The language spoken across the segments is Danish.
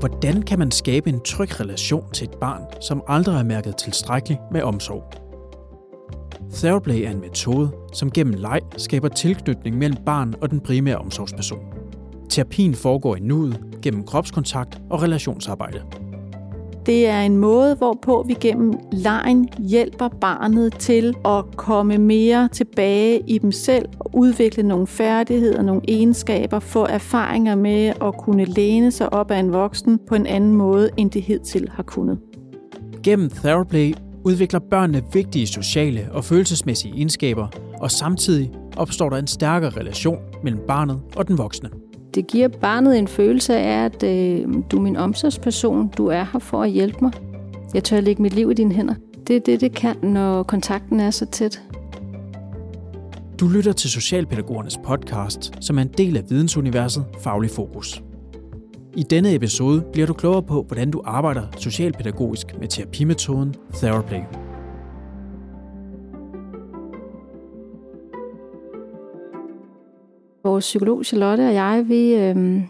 Hvordan kan man skabe en tryg relation til et barn, som aldrig har mærket tilstrækkeligt med omsorg? Theraplay er en metode, som gennem leg skaber tilknytning mellem barn og den primære omsorgsperson. Terapien foregår i nuet gennem kropskontakt og relationsarbejde. Det er en måde, hvorpå vi gennem lejen hjælper barnet til at komme mere tilbage i dem selv og udvikle nogle færdigheder, nogle egenskaber, få erfaringer med at kunne læne sig op af en voksen på en anden måde, end det hidtil har kunnet. Gennem Theraplay udvikler børnene vigtige sociale og følelsesmæssige egenskaber, og samtidig opstår der en stærkere relation mellem barnet og den voksne. Det giver barnet en følelse af, at øh, du er min omsorgsperson, du er her for at hjælpe mig. Jeg tør lægge mit liv i dine hænder. Det er det, det kan, når kontakten er så tæt. Du lytter til Socialpædagogernes podcast, som er en del af vidensuniverset Faglig Fokus. I denne episode bliver du klogere på, hvordan du arbejder socialpædagogisk med terapimetoden Theraplay. Vores psykolog Charlotte og jeg, vi, øh,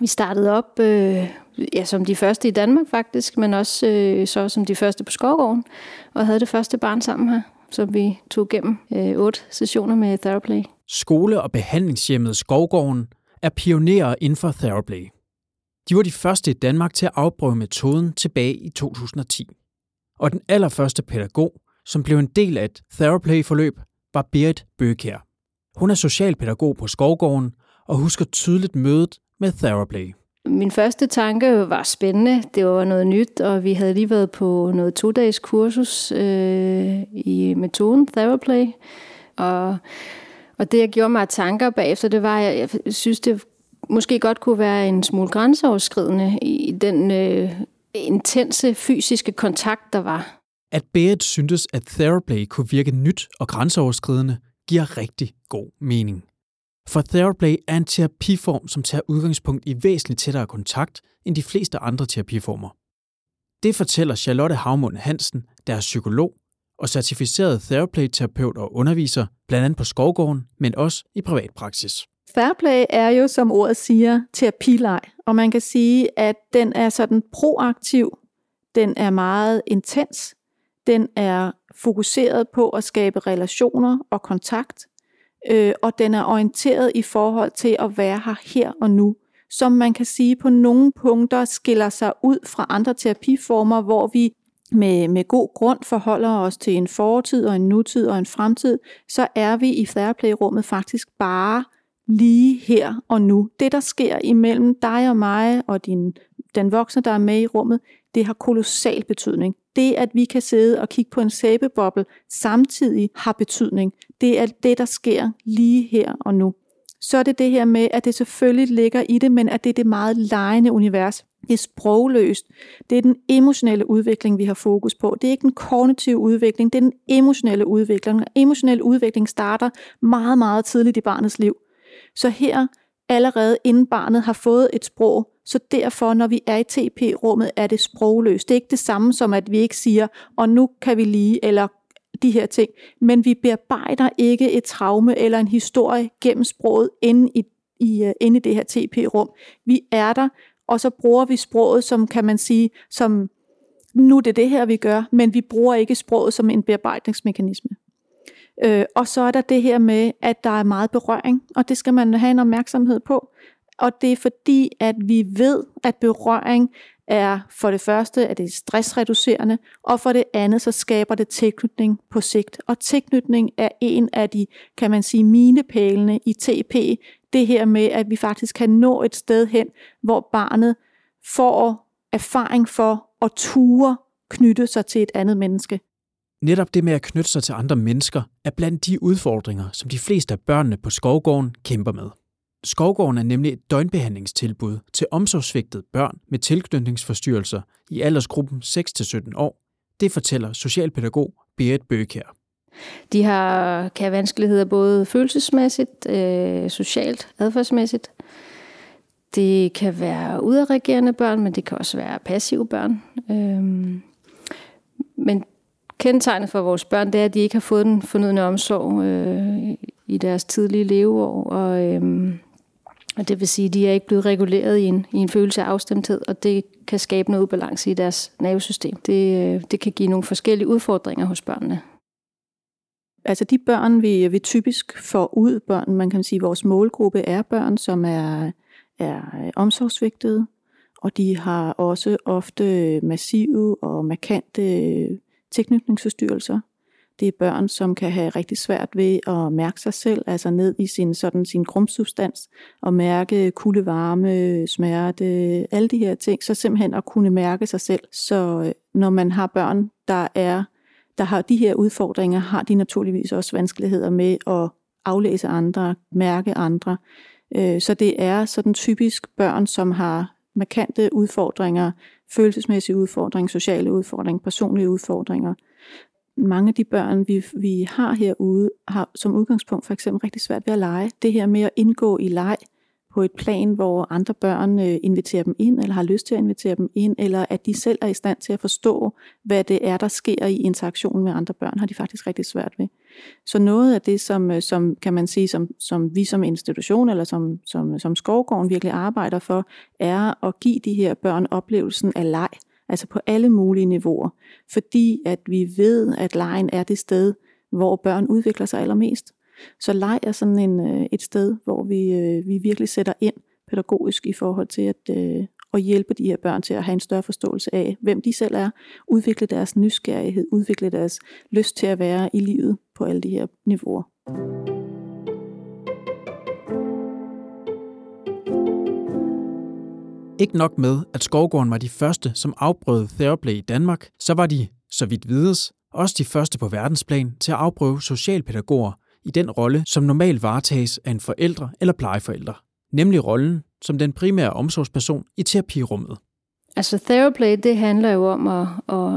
vi startede op øh, ja, som de første i Danmark faktisk, men også øh, så som de første på Skovgården, og havde det første barn sammen her, som vi tog gennem øh, otte sessioner med Theraplay. Skole- og behandlingshjemmet Skovgården er pionerer inden for Theraplay. De var de første i Danmark til at afprøve metoden tilbage i 2010. Og den allerførste pædagog, som blev en del af et Theraplay-forløb, var Berit Bøkær. Hun er socialpædagog på Skovgården og husker tydeligt mødet med Theraplay. Min første tanke var spændende. Det var noget nyt, og vi havde lige været på noget to-dages kursus øh, i metoden Theraplay. Og, og det, jeg gjorde mig tanker bagefter, det var, at jeg synes, det måske godt kunne være en smule grænseoverskridende i den øh, intense fysiske kontakt, der var. At Berit syntes, at Theraplay kunne virke nyt og grænseoverskridende, giver rigtig god mening. For Theraplay er en terapiform, som tager udgangspunkt i væsentligt tættere kontakt end de fleste andre terapiformer. Det fortæller Charlotte Havmund Hansen, der er psykolog og certificeret Theraplay-terapeut og underviser, blandt andet på Skovgården, men også i privatpraksis. Fairplay er jo, som ordet siger, terapileg, og man kan sige, at den er sådan proaktiv, den er meget intens, den er fokuseret på at skabe relationer og kontakt, øh, og den er orienteret i forhold til at være her her og nu, som man kan sige på nogle punkter skiller sig ud fra andre terapiformer, hvor vi med, med god grund forholder os til en fortid og en nutid og en fremtid, så er vi i Fairplay-rummet faktisk bare lige her og nu. Det, der sker imellem dig og mig og din, den voksne, der er med i rummet, det har kolossal betydning. Det, at vi kan sidde og kigge på en sæbeboble samtidig har betydning. Det er det, der sker lige her og nu. Så er det det her med, at det selvfølgelig ligger i det, men at det er det meget lejende univers. Det er sprogløst. Det er den emotionelle udvikling, vi har fokus på. Det er ikke den kognitive udvikling, det er den emotionelle udvikling. Emotionel udvikling starter meget, meget tidligt i barnets liv. Så her, allerede inden barnet har fået et sprog, så derfor, når vi er i TP-rummet, er det sprogløst. Det er ikke det samme som, at vi ikke siger, og nu kan vi lige, eller de her ting. Men vi bearbejder ikke et traume eller en historie gennem sproget inde i, i, øh, inde i det her TP-rum. Vi er der, og så bruger vi sproget som, kan man sige, som nu er det det her, vi gør, men vi bruger ikke sproget som en bearbejdningsmekanisme. Øh, og så er der det her med, at der er meget berøring, og det skal man have en opmærksomhed på. Og det er fordi, at vi ved, at berøring er for det første, at det er stressreducerende, og for det andet, så skaber det tilknytning på sigt. Og tilknytning er en af de, kan man sige, minepælene i TP. Det her med, at vi faktisk kan nå et sted hen, hvor barnet får erfaring for at ture knytte sig til et andet menneske. Netop det med at knytte sig til andre mennesker er blandt de udfordringer, som de fleste af børnene på Skovgården kæmper med. Skovgården er nemlig et døgnbehandlingstilbud til omsorgsvigtede børn med tilknytningsforstyrrelser i aldersgruppen 6-17 år. Det fortæller socialpædagog Berit Bøkær. De har, kan have vanskeligheder både følelsesmæssigt, øh, socialt, adfærdsmæssigt. Det kan være udadreagerende børn, men det kan også være passive børn. Øh, men kendetegnet for vores børn, det er, at de ikke har fået den fornødne omsorg øh, i deres tidlige leveår. Og, øh, Og det vil sige, at de er ikke blevet reguleret i en, i en følelse af afstemthed, og det kan skabe noget ubalance i deres nervesystem. Det, øh, det kan give nogle forskellige udfordringer hos børnene. Altså de børn, vi, vi typisk får ud, børn, man kan sige, vores målgruppe er børn, som er, er omsorgsvigtede, og de har også ofte massive og markante tilknytningsforstyrrelser. Det er børn, som kan have rigtig svært ved at mærke sig selv, altså ned i sin, sådan, sin grundsubstans, og mærke kulde, varme, smerte, alle de her ting, så simpelthen at kunne mærke sig selv. Så øh, når man har børn, der er der har de her udfordringer, har de naturligvis også vanskeligheder med at aflæse andre, mærke andre. Øh, så det er sådan typisk børn, som har markante udfordringer, følelsesmæssige udfordringer, sociale udfordringer, personlige udfordringer. Mange af de børn, vi, vi har herude, har som udgangspunkt for eksempel rigtig svært ved at lege. Det her med at indgå i leg, på et plan, hvor andre børn øh, inviterer dem ind, eller har lyst til at invitere dem ind, eller at de selv er i stand til at forstå, hvad det er, der sker i interaktionen med andre børn, har de faktisk rigtig svært ved. Så noget af det, som, øh, som kan man sige, som, som vi som institution, eller som, som, som Skovgården virkelig arbejder for, er at give de her børn oplevelsen af leg, altså på alle mulige niveauer. Fordi at vi ved, at lejen er det sted, hvor børn udvikler sig allermest. Så leg er sådan en, øh, et sted, hvor vi, øh, vi virkelig sætter ind pædagogisk i forhold til at, øh, at hjælpe de her børn til at have en større forståelse af, hvem de selv er, udvikle deres nysgerrighed, udvikle deres lyst til at være i livet på alle de her niveauer. Ikke nok med, at Skovgården var de første, som afprøvede Theraplay i Danmark, så var de, så vidt vides, også de første på verdensplan til at afprøve socialpædagoger i den rolle, som normalt varetages af en forældre eller plejeforælder, nemlig rollen som den primære omsorgsperson i terapirummet. Altså Theraplay, det handler jo om at,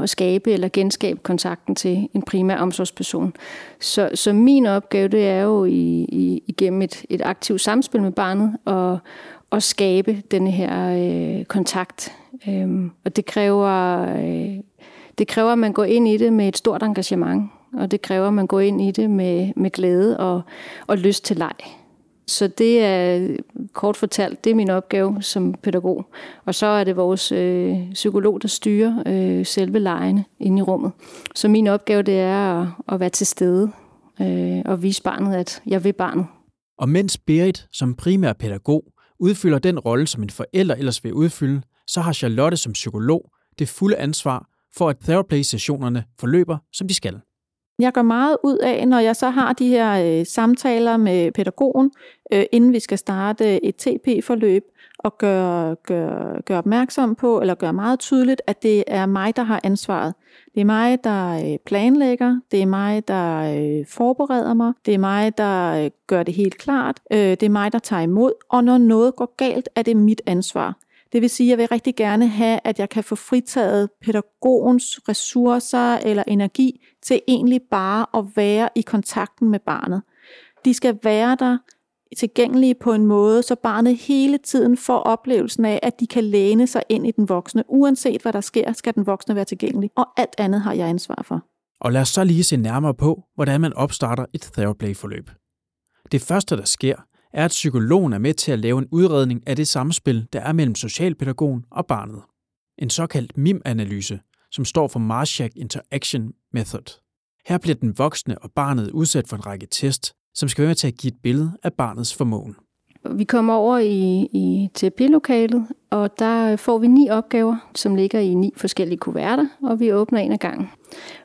at skabe eller genskabe kontakten til en primær omsorgsperson. Så, så min opgave, det er jo i, i, igennem et, et aktivt samspil med barnet og at skabe denne her øh, kontakt. Øhm, og det kræver, øh, det kræver, at man går ind i det med et stort engagement og det kræver, at man går ind i det med, med glæde og, og lyst til leg. Så det er kort fortalt, det er min opgave som pædagog. Og så er det vores øh, psykolog, der styrer øh, selve lejene inde i rummet. Så min opgave det er at, at være til stede øh, og vise barnet, at jeg vil barnet. Og mens Berit som primær pædagog udfylder den rolle, som en forælder ellers vil udfylde, så har Charlotte som psykolog det fulde ansvar for, at therapy-sessionerne forløber, som de skal. Jeg gør meget ud af, når jeg så har de her øh, samtaler med pædagogen, øh, inden vi skal starte et TP-forløb, og gøre gør, gør opmærksom på, eller gøre meget tydeligt, at det er mig, der har ansvaret. Det er mig, der øh, planlægger, det er mig, der øh, forbereder mig, det er mig, der øh, gør det helt klart, øh, det er mig, der tager imod, og når noget går galt, er det mit ansvar. Det vil sige, at jeg vil rigtig gerne have, at jeg kan få fritaget pædagogens ressourcer eller energi til egentlig bare at være i kontakten med barnet. De skal være der tilgængelige på en måde, så barnet hele tiden får oplevelsen af, at de kan læne sig ind i den voksne. Uanset hvad der sker, skal den voksne være tilgængelig. Og alt andet har jeg ansvar for. Og lad os så lige se nærmere på, hvordan man opstarter et therapy-forløb. Det første, der sker, er, at psykologen er med til at lave en udredning af det samspil, der er mellem socialpædagogen og barnet. En såkaldt MIM-analyse, som står for Marshak Interaction Method. Her bliver den voksne og barnet udsat for en række test, som skal være med til at give et billede af barnets formåen. Vi kommer over i, i terapilokalet, og der får vi ni opgaver, som ligger i ni forskellige kuverter, og vi åbner en af gangen.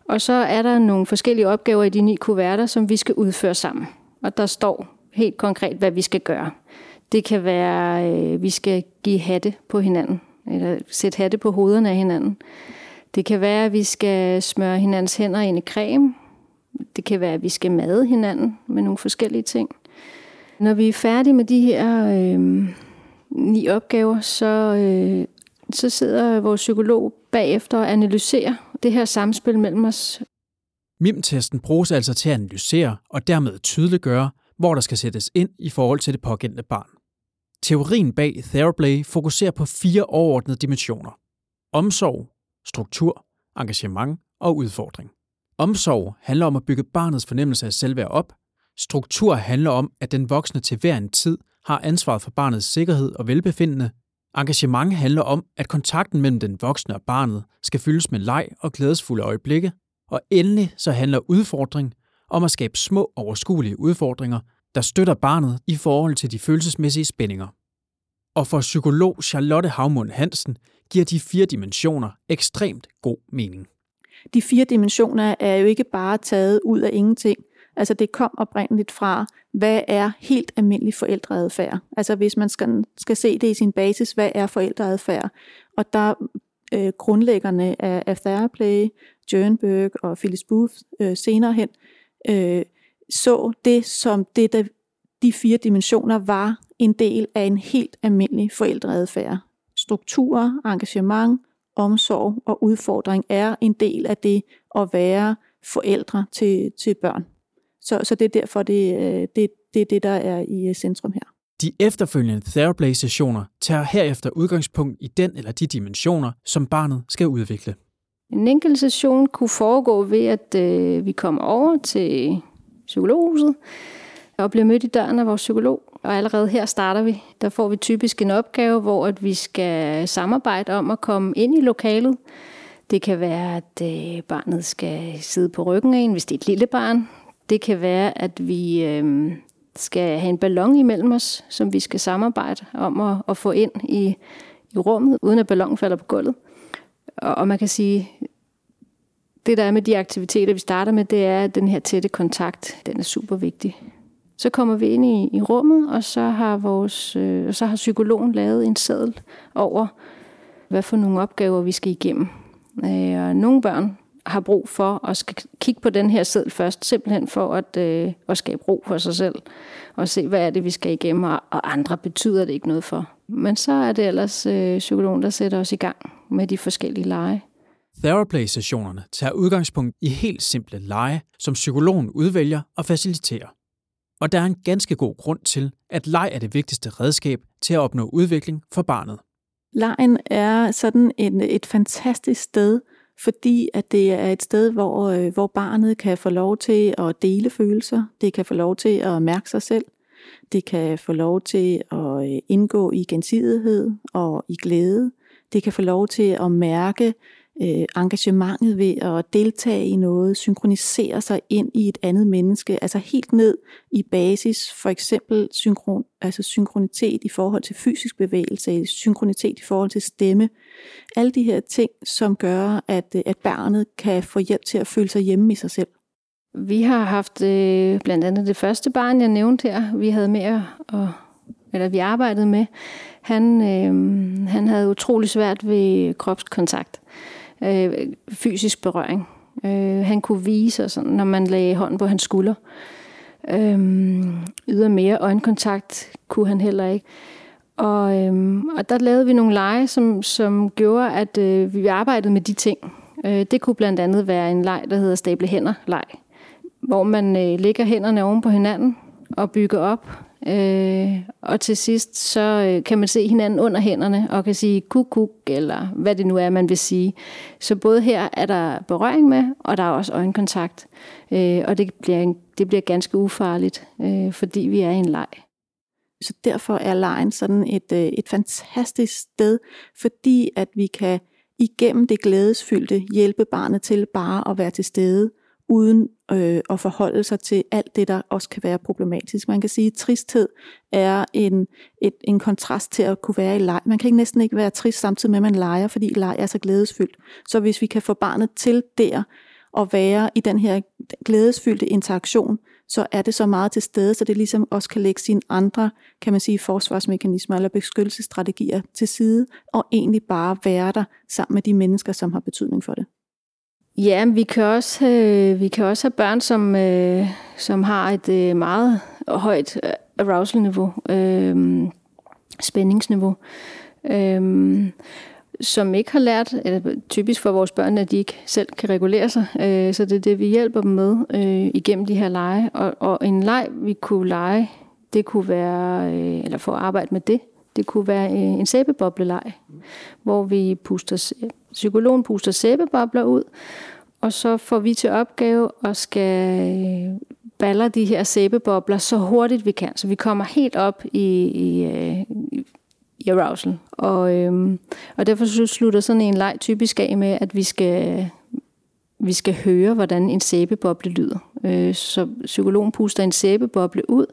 Og så er der nogle forskellige opgaver i de ni kuverter, som vi skal udføre sammen. Og der står helt konkret, hvad vi skal gøre. Det kan være, øh, vi skal give hatte på hinanden, eller sætte hatte på hovederne af hinanden. Det kan være, at vi skal smøre hinandens hænder ind i creme. Det kan være, at vi skal made hinanden med nogle forskellige ting. Når vi er færdige med de her øh, ni opgaver, så, øh, så sidder vores psykolog bagefter og analyserer det her samspil mellem os. MIM-testen bruges altså til at analysere og dermed tydeliggøre, hvor der skal sættes ind i forhold til det pågældende barn. Teorien bag Theraplay fokuserer på fire overordnede dimensioner. Omsorg, struktur, engagement og udfordring. Omsorg handler om at bygge barnets fornemmelse af selvværd op. Struktur handler om, at den voksne til hver en tid har ansvaret for barnets sikkerhed og velbefindende. Engagement handler om, at kontakten mellem den voksne og barnet skal fyldes med leg og glædesfulde øjeblikke. Og endelig så handler udfordring om at skabe små overskuelige udfordringer, der støtter barnet i forhold til de følelsesmæssige spændinger. Og for psykolog Charlotte Havmund Hansen giver de fire dimensioner ekstremt god mening. De fire dimensioner er jo ikke bare taget ud af ingenting. Altså det kom oprindeligt fra, hvad er helt almindelig forældreadfærd? Altså hvis man skal, skal se det i sin basis, hvad er forældreadfærd? Og der øh, grundlæggerne af, af Theraplay, Jernberg og Phyllis Booth øh, senere hen, øh, Øh, så det som det, der de fire dimensioner var en del af en helt almindelig forældreadfærd. Struktur, engagement, omsorg og udfordring er en del af det at være forældre til, til børn. Så, så det er derfor, det, øh, det, det er det, der er i øh, centrum her. De efterfølgende Theraplay-sessioner tager herefter udgangspunkt i den eller de dimensioner, som barnet skal udvikle. En enkelt session kunne foregå ved, at øh, vi kommer over til psykologhuset og bliver mødt i døren af vores psykolog. Og allerede her starter vi. Der får vi typisk en opgave, hvor at vi skal samarbejde om at komme ind i lokalet. Det kan være, at øh, barnet skal sidde på ryggen af en, hvis det er et lille barn. Det kan være, at vi øh, skal have en ballon imellem os, som vi skal samarbejde om at, at få ind i, i rummet, uden at ballonen falder på gulvet. Og, og man kan sige, det der er med de aktiviteter, vi starter med, det er, at den her tætte kontakt, den er super vigtig. Så kommer vi ind i, i rummet, og så har, vores, øh, så har psykologen lavet en seddel over, hvad for nogle opgaver vi skal igennem. Øh, og nogle børn har brug for at skal kigge på den her seddel først, simpelthen for at, øh, at skabe ro for sig selv, og se, hvad er det, vi skal igennem, og, og andre betyder det ikke noget for. Men så er det ellers øh, psykologen, der sætter os i gang med de forskellige lege. Theraplay-sessionerne tager udgangspunkt i helt simple lege, som psykologen udvælger og faciliterer. Og der er en ganske god grund til, at leg er det vigtigste redskab til at opnå udvikling for barnet. Lejen er sådan en, et fantastisk sted, fordi at det er et sted, hvor, øh, hvor barnet kan få lov til at dele følelser, det kan få lov til at mærke sig selv, det kan få lov til at øh, indgå i gensidighed og i glæde, det kan få lov til at mærke øh, engagementet ved at deltage i noget, synkronisere sig ind i et andet menneske, altså helt ned i basis, for eksempel synkron, altså synkronitet i forhold til fysisk bevægelse, synkronitet i forhold til stemme. Alle de her ting, som gør, at, øh, at barnet kan få hjælp til at føle sig hjemme i sig selv. Vi har haft øh, blandt andet det første barn, jeg nævnte her, vi havde med at, eller vi arbejdede med. Han, øh, han havde utrolig svært ved kropskontakt øh, fysisk berøring. Øh, han kunne vise, sådan, når man lagde hånden på hans skulder. Øh, ydermere øjenkontakt kunne han heller ikke. Og, øh, og der lavede vi nogle lege, som, som gjorde, at øh, vi arbejdede med de ting. Øh, det kunne blandt andet være en leg, der hedder stable hænder leg, hvor man øh, lægger hænderne oven på hinanden og bygger op Øh, og til sidst, så øh, kan man se hinanden under hænderne og kan sige kuk, kuk, eller hvad det nu er, man vil sige. Så både her er der berøring med, og der er også øjenkontakt. Øh, og det bliver, det bliver ganske ufarligt, øh, fordi vi er i en leg. Så derfor er lejen sådan et, øh, et fantastisk sted, fordi at vi kan igennem det glædesfyldte hjælpe barnet til bare at være til stede, uden øh, at forholde sig til alt det, der også kan være problematisk. Man kan sige, at tristhed er en, et, en kontrast til at kunne være i leg. Man kan ikke næsten ikke være trist samtidig med, at man leger, fordi leg er så glædesfyldt. Så hvis vi kan få barnet til der at være i den her glædesfyldte interaktion, så er det så meget til stede, så det ligesom også kan lægge sine andre, kan man sige, forsvarsmekanismer eller beskyttelsesstrategier til side, og egentlig bare være der sammen med de mennesker, som har betydning for det. Ja, vi kan også, øh, vi kan også have børn, som, øh, som har et øh, meget højt øh, arousal-niveau, øh, spændingsniveau, øh, som ikke har lært, eller typisk for vores børn, at de ikke selv kan regulere sig. Øh, så det er det, vi hjælper dem med øh, igennem de her lege. Og, og en leg, vi kunne lege, det kunne være, øh, eller få arbejde med det, det kunne være øh, en sæbebobleleg, hvor vi puster, psykologen puster sæbebobler ud, og så får vi til opgave at skal øh, baller de her sæbebobler så hurtigt vi kan, så vi kommer helt op i, i, øh, i arousal. Og, øhm, og derfor slutter sådan en leg typisk af med, at vi skal, vi skal høre, hvordan en sæbeboble lyder. Øh, så psykologen puster en sæbeboble ud,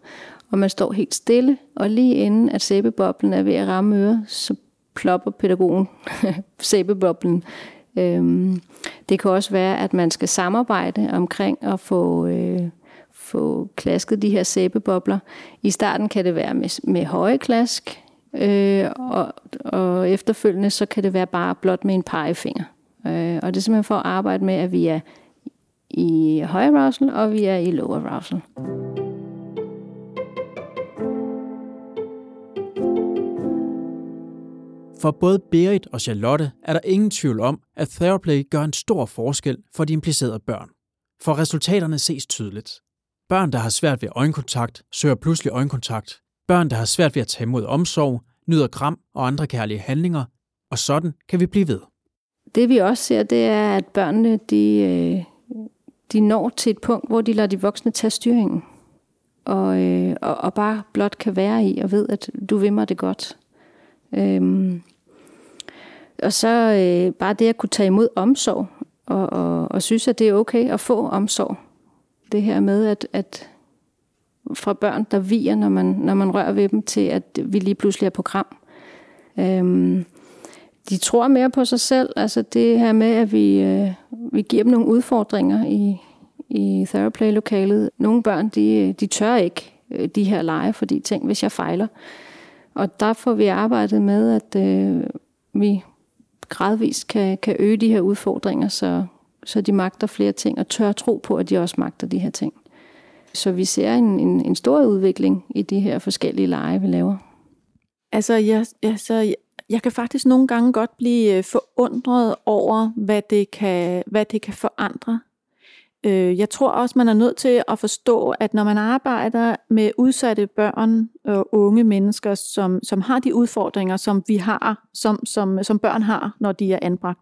og man står helt stille, og lige inden at sæbeboblen er ved at ramme øret, så plopper pædagogen sæbeboblen. Øhm, det kan også være, at man skal samarbejde omkring at få, øh, få klasket de her sæbebobler. I starten kan det være med, med høje klask, øh, og, og efterfølgende så kan det være bare blot med en pegefinger. Øh, og det er simpelthen for at arbejde med, at vi er i høj arousal, og vi er i low arousal. For både Berit og Charlotte er der ingen tvivl om, at Theraplay gør en stor forskel for de implicerede børn. For resultaterne ses tydeligt. Børn, der har svært ved øjenkontakt, søger pludselig øjenkontakt. Børn, der har svært ved at tage imod omsorg, nyder kram og andre kærlige handlinger, og sådan kan vi blive ved. Det vi også ser, det er, at børnene de, øh, de når til et punkt, hvor de lader de voksne tage styringen. Og, øh, og, og bare blot kan være i og ved, at du vil mig det godt. Øhm, og så øh, bare det at kunne tage imod omsorg, og, og, og synes, at det er okay at få omsorg. Det her med, at, at fra børn, der viger, når man, når man rører ved dem, til at vi lige pludselig er program. Øhm, de tror mere på sig selv. Altså det her med, at vi, øh, vi giver dem nogle udfordringer i, i Theraplay-lokalet. Nogle børn, de, de tør ikke øh, de her lege, fordi tænk, hvis jeg fejler. Og der får vi arbejdet med, at øh, vi gradvist kan, kan øge de her udfordringer, så, så de magter flere ting, og tør tro på, at de også magter de her ting. Så vi ser en, en, en stor udvikling i de her forskellige lege, vi laver. Altså, jeg, jeg, så, jeg kan faktisk nogle gange godt blive øh, forundret over, hvad det kan, hvad det kan forandre. Øh, jeg tror også, man er nødt til at forstå, at når man arbejder med udsatte børn og unge mennesker, som, som har de udfordringer, som vi har, som, som, som børn har, når de er anbragt,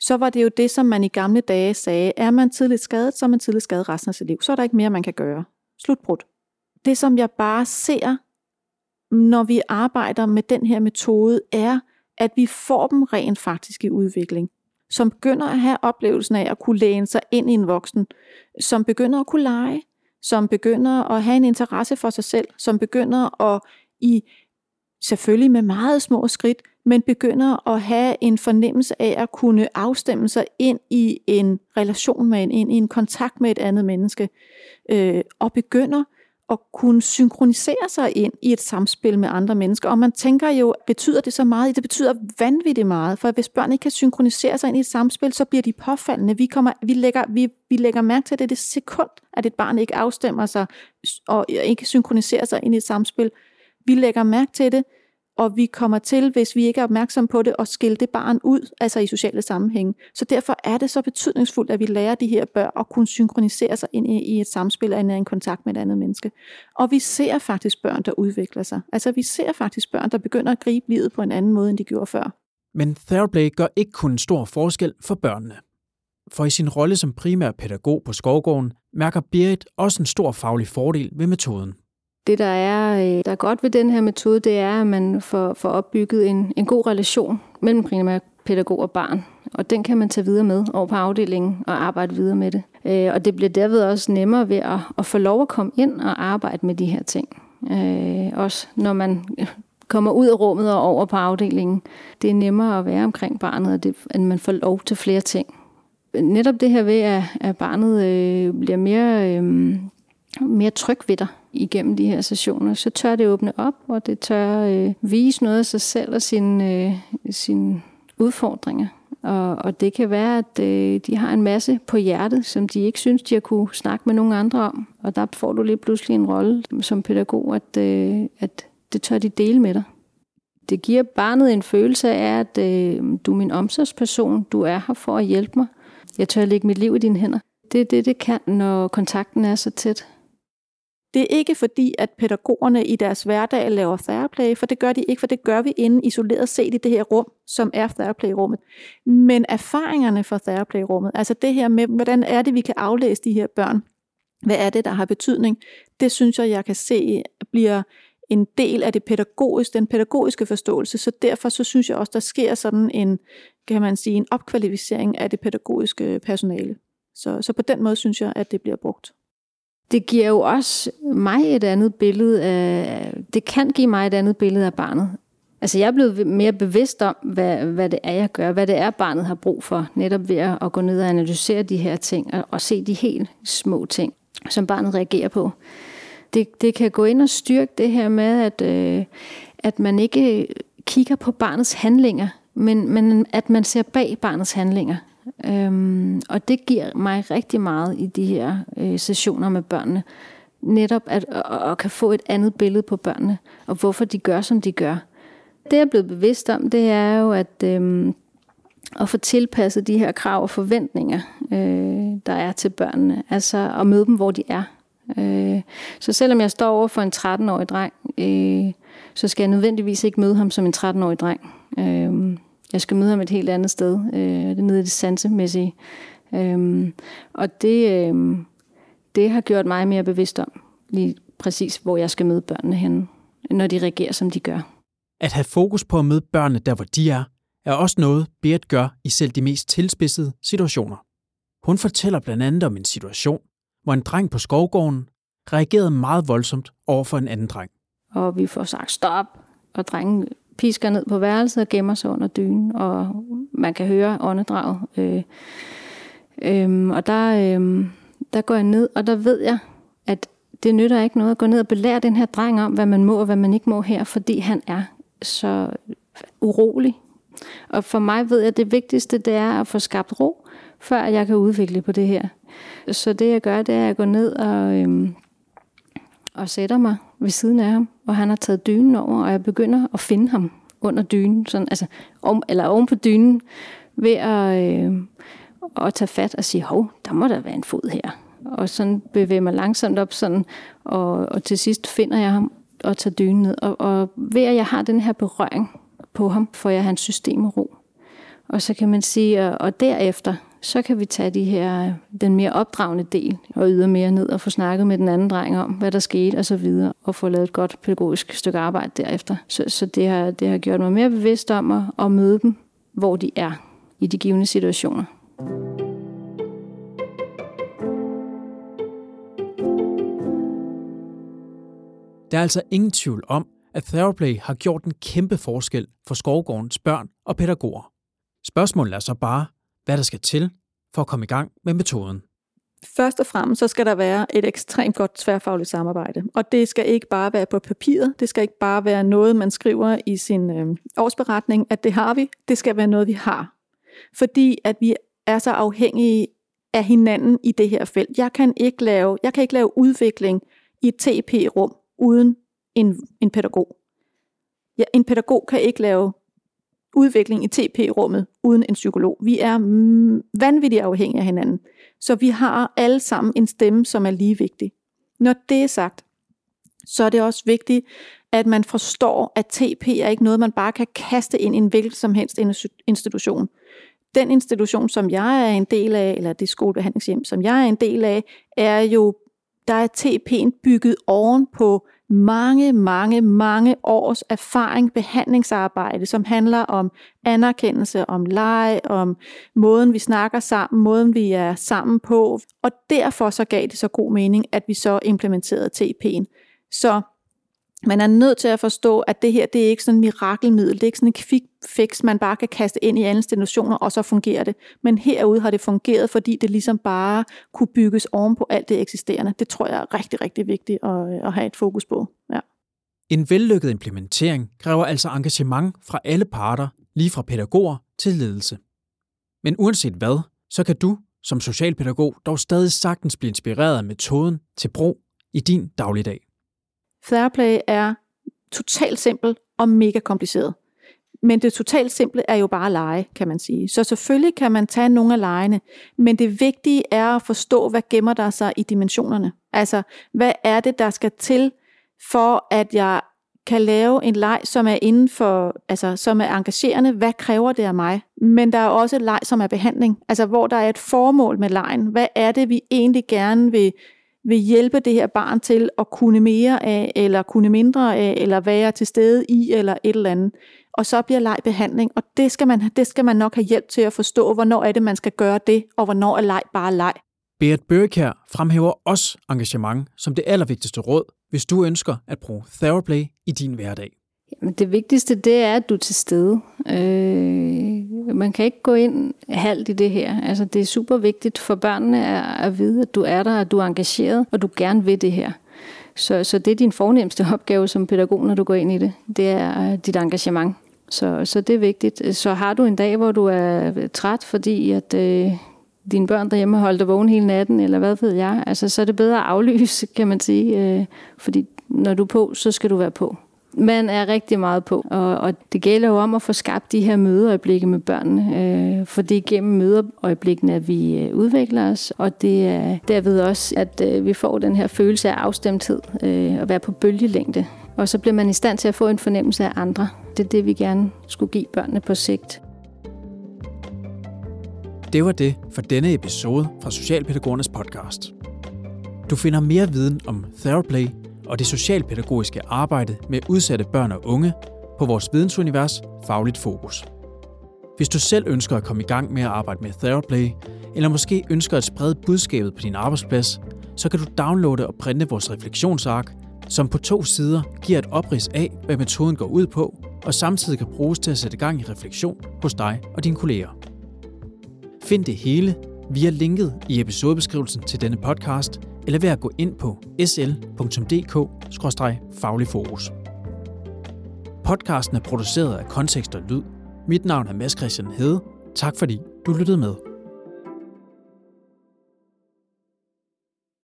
så var det jo det, som man i gamle dage sagde, er man tidligt skadet, så er man tidligt skadet resten af sit liv. Så er der ikke mere, man kan gøre. Slutbrud. Det, som jeg bare ser, når vi arbejder med den her metode, er, at vi får dem rent faktisk i udvikling. Som begynder at have oplevelsen af at kunne læne sig ind i en voksen. Som begynder at kunne lege. Som begynder at have en interesse for sig selv. Som begynder at i selvfølgelig med meget små skridt, men begynder at have en fornemmelse af at kunne afstemme sig ind i en relation med en, ind i en kontakt med et andet menneske, øh, og begynder at kunne synkronisere sig ind i et samspil med andre mennesker. Og man tænker jo, betyder det så meget? Det betyder vanvittigt meget, for hvis børn ikke kan synkronisere sig ind i et samspil, så bliver de påfaldende. Vi, kommer, vi, lægger, vi, vi lægger mærke til det det sekund, at et barn ikke afstemmer sig og ikke synkroniserer sig ind i et samspil. Vi lægger mærke til det, og vi kommer til, hvis vi ikke er opmærksomme på det, at skille det barn ud, altså i sociale sammenhænge. Så derfor er det så betydningsfuldt, at vi lærer de her børn at kunne synkronisere sig ind i et samspil og ind i en kontakt med et andet menneske. Og vi ser faktisk børn, der udvikler sig. Altså vi ser faktisk børn, der begynder at gribe livet på en anden måde, end de gjorde før. Men Theraplay gør ikke kun en stor forskel for børnene. For i sin rolle som primær pædagog på Skovgården, mærker Berit også en stor faglig fordel ved metoden. Det, der er, øh, der er godt ved den her metode, det er, at man får, får opbygget en, en god relation mellem primært pædagog og barn. Og den kan man tage videre med over på afdelingen og arbejde videre med det. Øh, og det bliver derved også nemmere ved at, at få lov at komme ind og arbejde med de her ting. Øh, også når man kommer ud af rummet og over på afdelingen. Det er nemmere at være omkring barnet, og det, at man får lov til flere ting. Netop det her ved, at, at barnet øh, bliver mere, øh, mere tryg ved dig, igennem de her sessioner, så tør det åbne op, og det tør øh, vise noget af sig selv og sine, øh, sin udfordringer. Og, og det kan være, at øh, de har en masse på hjertet, som de ikke synes, de har kunne snakke med nogen andre om. Og der får du lige pludselig en rolle som pædagog, at, øh, at det tør de dele med dig. Det giver barnet en følelse af, at øh, du er min omsorgsperson, du er her for at hjælpe mig. Jeg tør lægge mit liv i dine hænder. Det er det, det kan, når kontakten er så tæt. Det er ikke fordi, at pædagogerne i deres hverdag laver theraplay, for det gør de ikke, for det gør vi inde isoleret set i det her rum, som er theraplay-rummet. Men erfaringerne fra theraplay-rummet, altså det her med, hvordan er det, vi kan aflæse de her børn, Hvad er det, der har betydning? Det synes jeg, jeg kan se bliver en del af det pædagogiske, den pædagogiske forståelse. Så derfor så synes jeg også, der sker sådan en, kan man sige, en opkvalificering af det pædagogiske personale. Så, så på den måde synes jeg, at det bliver brugt. Det giver jo også mig et andet billede af, det kan give mig et andet billede af barnet. Altså jeg er blevet mere bevidst om, hvad, hvad det er, jeg gør, hvad det er, barnet har brug for, netop ved at, gå ned og analysere de her ting, og, og se de helt små ting, som barnet reagerer på. Det, det kan gå ind og styrke det her med, at, øh, at man ikke kigger på barnets handlinger, men, men at man ser bag barnets handlinger. Øhm, og det giver mig rigtig meget i de her øh, sessioner med børnene. Netop at, at, at kan få et andet billede på børnene, og hvorfor de gør, som de gør. Det jeg er blevet bevidst om, det er jo at, øhm, at få tilpasset de her krav og forventninger, øh, der er til børnene. Altså at møde dem, hvor de er. Øh, så selvom jeg står over for en 13-årig dreng, øh, så skal jeg nødvendigvis ikke møde ham som en 13-årig dreng. Øh, jeg skal møde ham et helt andet sted. Øh, det er nede i det sansemæssige. Øh, og det, øh, det har gjort mig mere bevidst om, lige præcis hvor jeg skal møde børnene henne, når de reagerer, som de gør. At have fokus på at møde børnene der, hvor de er, er også noget, Berit gør i selv de mest tilspidsede situationer. Hun fortæller blandt andet om en situation, hvor en dreng på skovgården reagerede meget voldsomt over for en anden dreng. Og vi får sagt stop, og drengen pisker ned på værelset og gemmer sig under dynen, og man kan høre åndedraget. Øh, øh, og der, øh, der går jeg ned, og der ved jeg, at det nytter ikke noget at gå ned og belære den her dreng om, hvad man må og hvad man ikke må her, fordi han er så urolig. Og for mig ved jeg, at det vigtigste det er at få skabt ro, før jeg kan udvikle på det her. Så det jeg gør, det er at gå ned og, øhm, og sætter mig ved siden af ham, hvor han har taget dynen over, og jeg begynder at finde ham under dynen, sådan, altså, om, eller oven på dynen, ved at, øh, at tage fat og sige, hov, der må der være en fod her. Og sådan bevæger mig langsomt op, sådan, og, og til sidst finder jeg ham og tager dynen ned. Og, og ved at jeg har den her berøring på ham, får jeg hans system i ro. Og så kan man sige, og, og derefter, så kan vi tage de her, den mere opdragende del og yde mere ned og få snakket med den anden dreng om, hvad der skete og så videre, og få lavet et godt pædagogisk stykke arbejde derefter. Så, så det, har, det har gjort mig mere bevidst om at, at møde dem, hvor de er i de givende situationer. Der er altså ingen tvivl om, at Theraplay har gjort en kæmpe forskel for Skovgårdens børn og pædagoger. Spørgsmålet er så bare, hvad der skal til for at komme i gang med metoden. Først og fremmest så skal der være et ekstremt godt tværfagligt samarbejde. Og det skal ikke bare være på papiret, det skal ikke bare være noget, man skriver i sin øh, årsberetning, at det har vi. Det skal være noget, vi har. Fordi at vi er så afhængige af hinanden i det her felt. Jeg kan ikke lave, jeg kan ikke lave udvikling i et TP-rum uden en, en pædagog. Ja, en pædagog kan ikke lave udvikling i TP-rummet uden en psykolog. Vi er vanvittigt afhængige af hinanden. Så vi har alle sammen en stemme, som er lige vigtig. Når det er sagt, så er det også vigtigt, at man forstår, at TP er ikke noget, man bare kan kaste ind i en hvilken som helst institution. Den institution, som jeg er en del af, eller det skolebehandlingshjem, som jeg er en del af, er jo, der er TP'en bygget oven på mange, mange, mange års erfaring, behandlingsarbejde, som handler om anerkendelse, om leg, om måden, vi snakker sammen, måden, vi er sammen på. Og derfor så gav det så god mening, at vi så implementerede TP'en. Så man er nødt til at forstå, at det her, det er ikke sådan et mirakelmiddel, det er ikke sådan en quick fix, man bare kan kaste ind i alle institutioner, og så fungerer det. Men herude har det fungeret, fordi det ligesom bare kunne bygges oven på alt det eksisterende. Det tror jeg er rigtig, rigtig vigtigt at, at have et fokus på. Ja. En vellykket implementering kræver altså engagement fra alle parter, lige fra pædagoger til ledelse. Men uanset hvad, så kan du som socialpædagog dog stadig sagtens blive inspireret af metoden til brug i din dagligdag. Fairplay er totalt simpel og mega kompliceret. Men det totalt simple er jo bare lege, kan man sige. Så selvfølgelig kan man tage nogle af legene, men det vigtige er at forstå, hvad gemmer der sig i dimensionerne. Altså, hvad er det, der skal til, for at jeg kan lave en leg, som er inden for, altså, som er engagerende. Hvad kræver det af mig? Men der er også et leg, som er behandling. Altså, hvor der er et formål med lejen. Hvad er det, vi egentlig gerne vil vil hjælpe det her barn til at kunne mere af, eller kunne mindre af, eller være til stede i, eller et eller andet. Og så bliver leg behandling, og det skal, man, det skal man nok have hjælp til at forstå, hvornår er det, man skal gøre det, og hvornår er leg bare leg. Beat Børkær fremhæver også engagement som det allervigtigste råd, hvis du ønsker at bruge Theraplay i din hverdag. Jamen, det vigtigste, det er, at du er til stede. Øh, man kan ikke gå ind halvt i det her. Altså, det er super vigtigt for børnene at, at vide, at du er der, at du er engageret, og du gerne vil det her. Så, så det er din fornemmeste opgave som pædagog, når du går ind i det. Det er øh, dit engagement. Så, så det er vigtigt. Så har du en dag, hvor du er træt, fordi at øh, dine børn derhjemme har holdt dig vågen hele natten, eller hvad ved jeg, altså, så er det bedre at aflyse, kan man sige. Øh, fordi når du er på, så skal du være på. Man er rigtig meget på, og, og det gælder jo om at få skabt de her mødeøjeblikke med børnene, øh, for det er gennem mødeøjeblikkene, at vi øh, udvikler os, og det er derved også, at øh, vi får den her følelse af afstemthed, øh, og være på bølgelængde, og så bliver man i stand til at få en fornemmelse af andre. Det er det, vi gerne skulle give børnene på sigt. Det var det for denne episode fra Socialpædagogernes podcast. Du finder mere viden om Theraplay og det socialpædagogiske arbejde med udsatte børn og unge på vores vidensunivers Fagligt Fokus. Hvis du selv ønsker at komme i gang med at arbejde med Theraplay, eller måske ønsker at sprede budskabet på din arbejdsplads, så kan du downloade og printe vores refleksionsark, som på to sider giver et oprids af, hvad metoden går ud på, og samtidig kan bruges til at sætte gang i refleksion hos dig og dine kolleger. Find det hele via linket i episodebeskrivelsen til denne podcast, eller ved at gå ind på sl.dk-fagligfokus. Podcasten er produceret af Kontekst og Lyd. Mit navn er Mads Christian Hede. Tak fordi du lyttede med.